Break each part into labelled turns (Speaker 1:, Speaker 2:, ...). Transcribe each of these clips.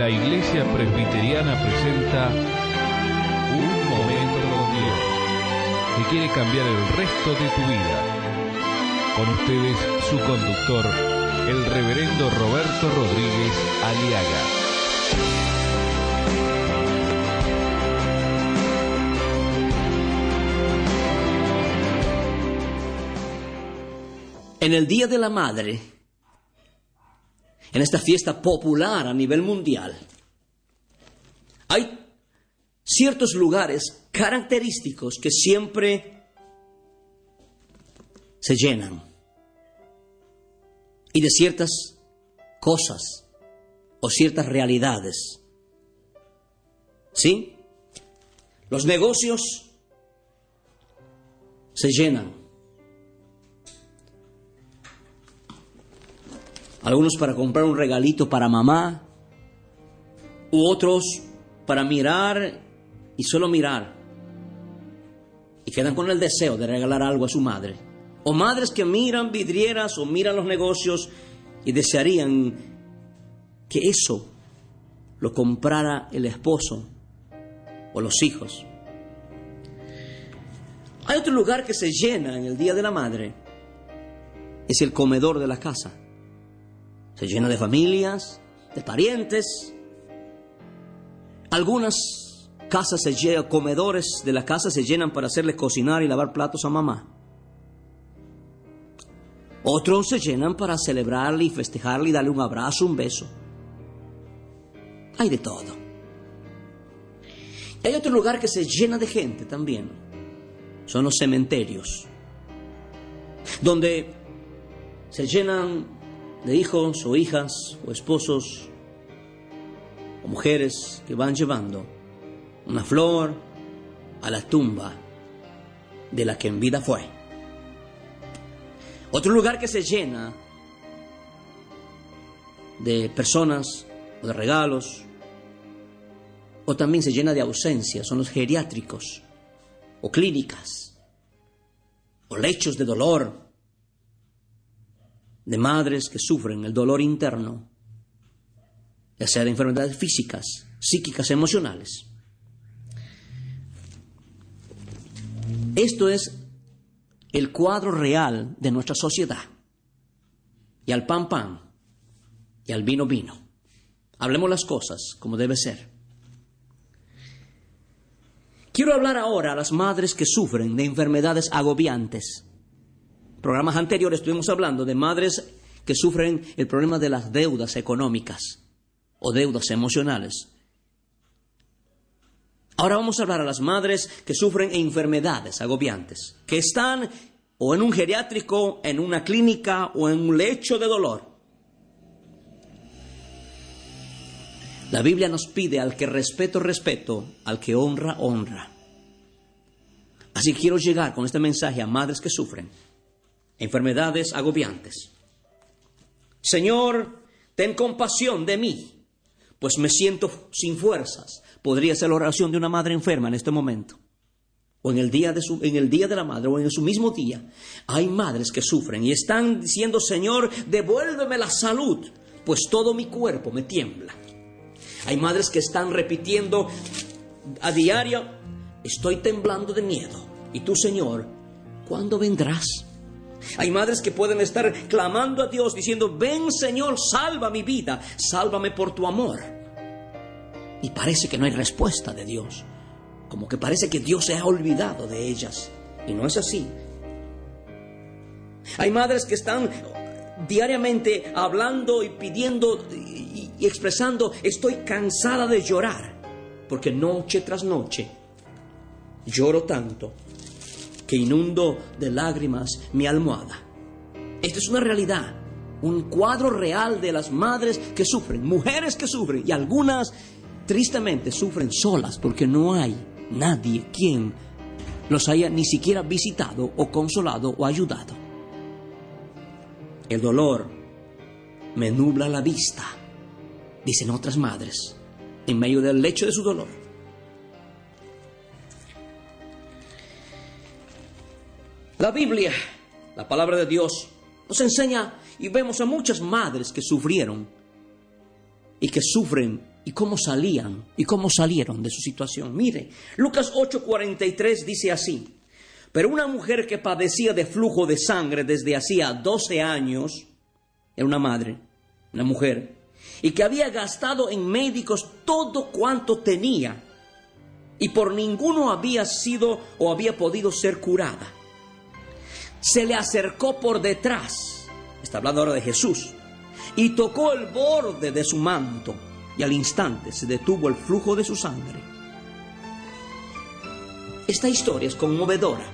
Speaker 1: La Iglesia Presbiteriana presenta Un Momento Dios, que quiere cambiar el resto de tu vida. Con ustedes, su conductor, el reverendo Roberto Rodríguez Aliaga.
Speaker 2: En el Día de la Madre, en esta fiesta popular a nivel mundial, hay ciertos lugares característicos que siempre se llenan y de ciertas cosas o ciertas realidades. ¿Sí? Los negocios se llenan. Algunos para comprar un regalito para mamá, u otros para mirar y solo mirar. Y quedan con el deseo de regalar algo a su madre. O madres que miran vidrieras o miran los negocios y desearían que eso lo comprara el esposo o los hijos. Hay otro lugar que se llena en el Día de la Madre. Es el comedor de la casa. Se llena de familias, de parientes. Algunas casas se llenan, comedores de la casa se llenan para hacerle cocinar y lavar platos a mamá. Otros se llenan para celebrarle y festejarle y darle un abrazo, un beso. Hay de todo. Y hay otro lugar que se llena de gente también. Son los cementerios. Donde se llenan de hijos o hijas o esposos o mujeres que van llevando una flor a la tumba de la que en vida fue. Otro lugar que se llena de personas o de regalos, o también se llena de ausencias, son los geriátricos, o clínicas, o lechos de dolor, de madres que sufren el dolor interno, ya sea de enfermedades físicas, psíquicas, emocionales. Esto es el cuadro real de nuestra sociedad. Y al pan pan y al vino vino. Hablemos las cosas como debe ser. Quiero hablar ahora a las madres que sufren de enfermedades agobiantes. Programas anteriores estuvimos hablando de madres que sufren el problema de las deudas económicas o deudas emocionales. Ahora vamos a hablar a las madres que sufren enfermedades agobiantes, que están o en un geriátrico, en una clínica o en un lecho de dolor. La Biblia nos pide al que respeto, respeto, al que honra, honra. Así quiero llegar con este mensaje a madres que sufren enfermedades agobiantes. Señor, ten compasión de mí, pues me siento sin fuerzas. Podría ser la oración de una madre enferma en este momento. O en el, día de su, en el día de la madre, o en su mismo día. Hay madres que sufren y están diciendo, Señor, devuélveme la salud, pues todo mi cuerpo me tiembla. Hay madres que están repitiendo a diario, estoy temblando de miedo. Y tú, Señor, ¿cuándo vendrás? Hay madres que pueden estar clamando a Dios diciendo, ven Señor, salva mi vida, sálvame por tu amor. Y parece que no hay respuesta de Dios, como que parece que Dios se ha olvidado de ellas. Y no es así. Hay madres que están diariamente hablando y pidiendo y, expresando, estoy cansada de llorar, porque noche tras noche lloro tanto que inundo de lágrimas mi almohada. Esta es una realidad, un cuadro real de las madres que sufren, mujeres que sufren y algunas tristemente sufren solas porque no hay nadie quien los haya ni siquiera visitado o consolado o ayudado. El dolor me nubla la vista, dicen otras madres, en medio del lecho de su dolor. La Biblia, la palabra de Dios, nos enseña y vemos a muchas madres que sufrieron y que sufren y cómo salían y cómo salieron de su situación. Mire, Lucas 8:43 dice así, pero una mujer que padecía de flujo de sangre desde hacía 12 años, era una madre, una mujer, y que había gastado en médicos todo cuanto tenía, y por ninguno había sido o había podido ser curada. Se le acercó por detrás, está hablando ahora de Jesús, y tocó el borde de su manto, y al instante se detuvo el flujo de su sangre. Esta historia es conmovedora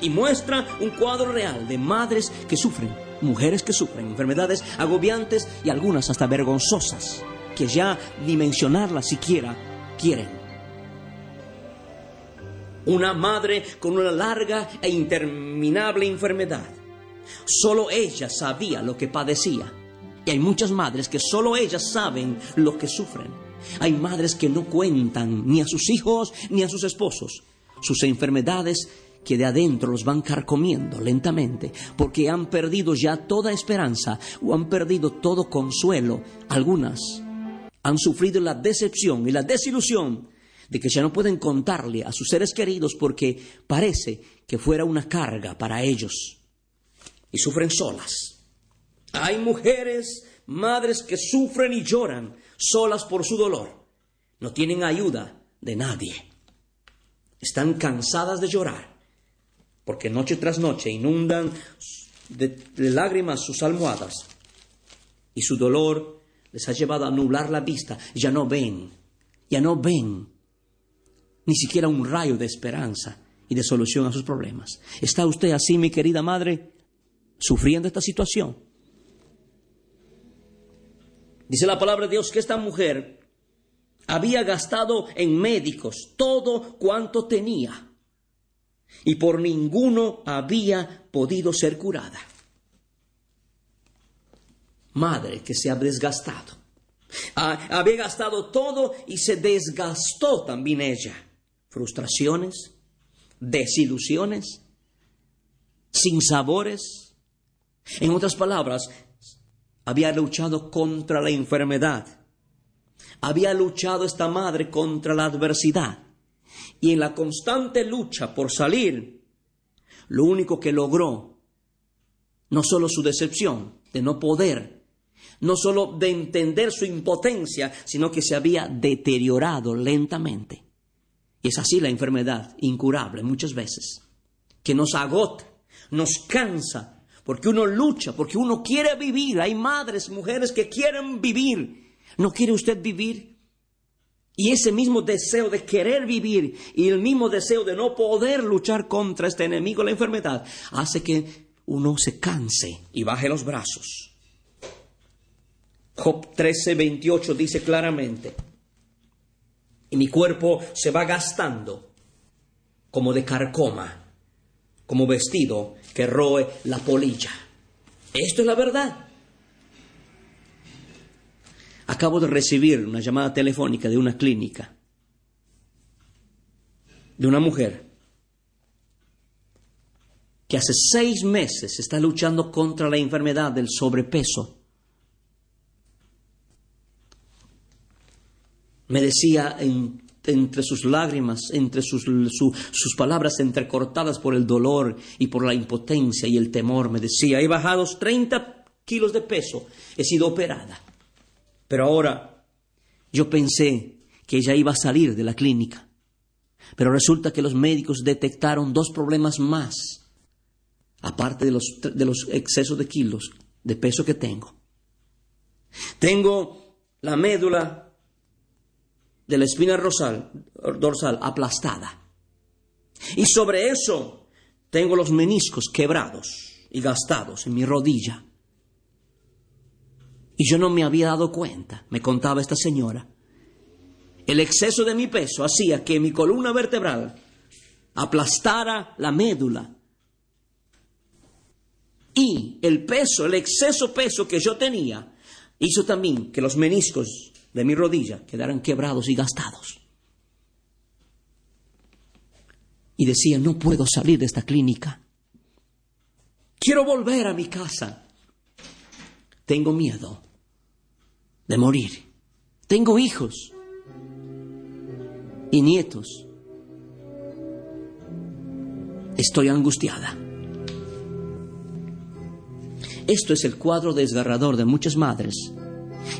Speaker 2: y muestra un cuadro real de madres que sufren, mujeres que sufren enfermedades agobiantes y algunas hasta vergonzosas, que ya ni mencionarlas siquiera quieren. Una madre con una larga e interminable enfermedad. Solo ella sabía lo que padecía. Y hay muchas madres que solo ellas saben lo que sufren. Hay madres que no cuentan ni a sus hijos ni a sus esposos sus enfermedades que de adentro los van carcomiendo lentamente, porque han perdido ya toda esperanza o han perdido todo consuelo. Algunas han sufrido la decepción y la desilusión de que ya no pueden contarle a sus seres queridos porque parece que fuera una carga para ellos. Y sufren solas. Hay mujeres, madres que sufren y lloran solas por su dolor. No tienen ayuda de nadie. Están cansadas de llorar porque noche tras noche inundan de, lágrimas sus almohadas y su dolor les ha llevado a nublar la vista. Ya no ven, ya no ven ni siquiera un rayo de esperanza y de solución a sus problemas. ¿Está usted así, mi querida madre, sufriendo esta situación? Dice la palabra de Dios que esta mujer había gastado en médicos todo cuanto tenía y por ninguno había podido ser curada. Madre que se ha desgastado. había gastado todo y se desgastó también ella. Frustraciones, desilusiones, sinsabores. En otras palabras, había luchado contra la enfermedad. Había luchado esta madre contra la adversidad y en la constante lucha por salir, lo único que logró, no solo su decepción de no poder, no solo de entender su impotencia, sino que se había deteriorado lentamente. Y es así la enfermedad incurable muchas veces, que nos agota, nos cansa, porque uno lucha, porque uno quiere vivir. Hay madres, mujeres que quieren vivir. ¿No quiere usted vivir? Y ese mismo deseo de querer vivir y el mismo deseo de no poder luchar contra este enemigo, la enfermedad, hace que uno se canse y baje los brazos. Job 13, 28 dice claramente, y mi cuerpo se va gastando como de carcoma, como vestido que roe la polilla. Esto es la verdad. Acabo de recibir una llamada telefónica de una clínica, de una mujer que hace seis meses está luchando contra la enfermedad del sobrepeso. Me decía entre sus lágrimas, entre sus, sus palabras entrecortadas por el dolor y por la impotencia y el temor, me decía, he bajado 30 kilos de peso, he sido operada. Pero ahora yo pensé que ella iba a salir de la clínica. Pero resulta que los médicos detectaron dos problemas más, aparte de los, de los excesos de kilos de peso que tengo. Tengo la médula de la espina dorsal, aplastada. Y sobre eso tengo los meniscos quebrados y gastados en mi rodilla. Y yo no me había dado cuenta, me contaba esta señora. El exceso de mi peso hacía que mi columna vertebral aplastara la médula. Y el peso, el exceso peso que yo tenía, hizo también que los meniscos de mi rodilla quedaran quebrados y gastados. Y decía, no puedo salir de esta clínica. Quiero volver a mi casa. Tengo miedo de morir. Tengo hijos y nietos. Estoy angustiada. Esto es el cuadro desgarrador de muchas madres.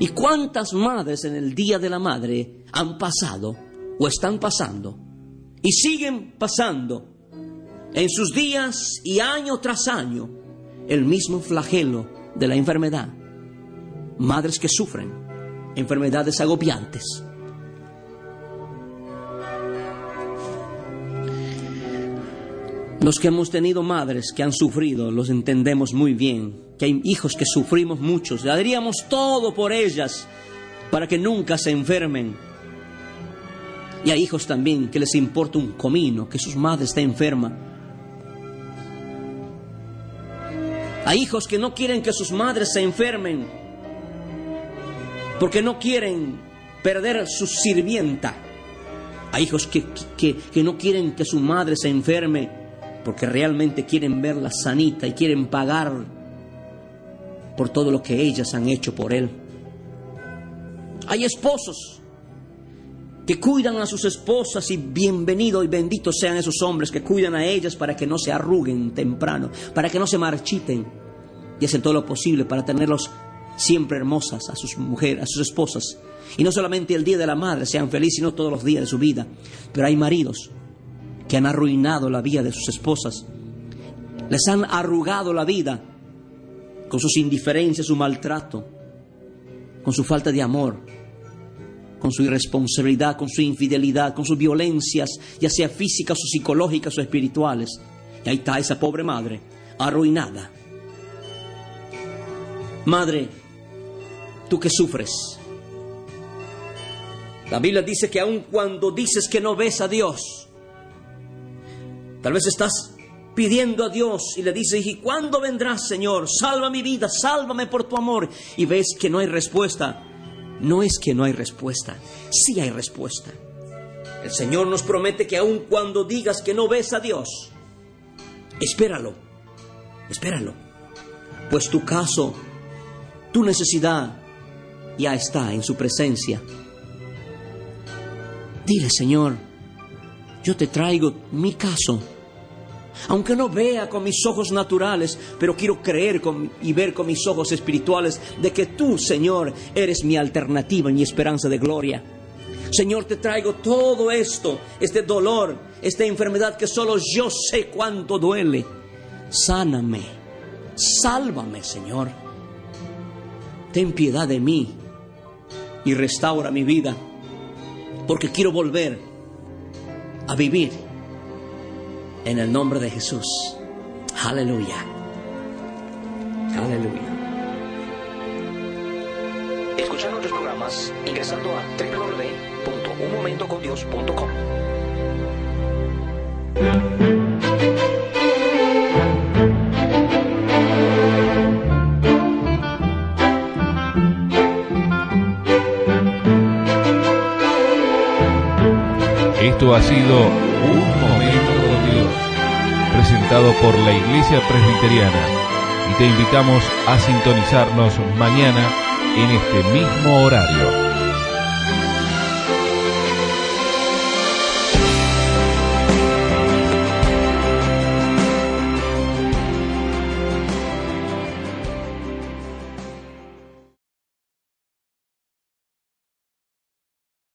Speaker 2: ¿Y cuántas madres en el Día de la Madre han pasado o están pasando y siguen pasando en sus días y año tras año el mismo flagelo de la enfermedad? Madres que sufren enfermedades agobiantes. Los que hemos tenido madres que han sufrido, los entendemos muy bien, que hay hijos que sufrimos muchos, daríamos todo por ellas para que nunca se enfermen. Y hay hijos también que les importa un comino, que sus madres estén enferma. Hay hijos que no quieren que sus madres se enfermen porque no quieren perder su sirvienta. Hay hijos que, que, que no quieren que su madre se enferme porque realmente quieren verla sanita y quieren pagar por todo lo que ellas han hecho por él. Hay esposos que cuidan a sus esposas y bienvenidos y benditos sean esos hombres que cuidan a ellas para que no se arruguen temprano, para que no se marchiten y hacen todo lo posible para tenerlos siempre hermosas a sus mujeres, a sus esposas. Y no solamente el día de la madre sean felices, sino todos los días de su vida. Pero hay maridos que han arruinado la vida de sus esposas. Les han arrugado la vida con sus indiferencias, su maltrato, con su falta de amor, con su irresponsabilidad, con su infidelidad, con sus violencias, ya sea físicas o psicológicas o espirituales. Y ahí está esa pobre madre, arruinada. Madre, tú que sufres. La Biblia dice que aun cuando dices que no ves a Dios, tal vez estás pidiendo a Dios y le dices, ¿y cuándo vendrás, Señor? Salva mi vida, sálvame por tu amor. Y ves que no hay respuesta. No es que no hay respuesta, sí hay respuesta. El Señor nos promete que aun cuando digas que no ves a Dios, espéralo, espéralo, pues tu caso, tu necesidad ya está en su presencia. Dile, Señor, yo te traigo mi caso. Aunque no vea con mis ojos naturales, pero quiero creer y ver con mis ojos espirituales de que tú, Señor, eres mi alternativa, mi esperanza de gloria. Señor, te traigo todo esto, este dolor, esta enfermedad que solo yo sé cuánto duele. Sáname, sálvame, Señor. Ten piedad de mí y restaura mi vida, porque quiero volver a vivir en el nombre de Jesús. Aleluya. Aleluya. Escuchar nuestros programas ingresando a www.unmomentocondios.com.
Speaker 1: Esto ha sido Un Momento con Dios, por la Iglesia Presbiteriana. Y te invitamos a sintonizarnos mañana en este mismo horario.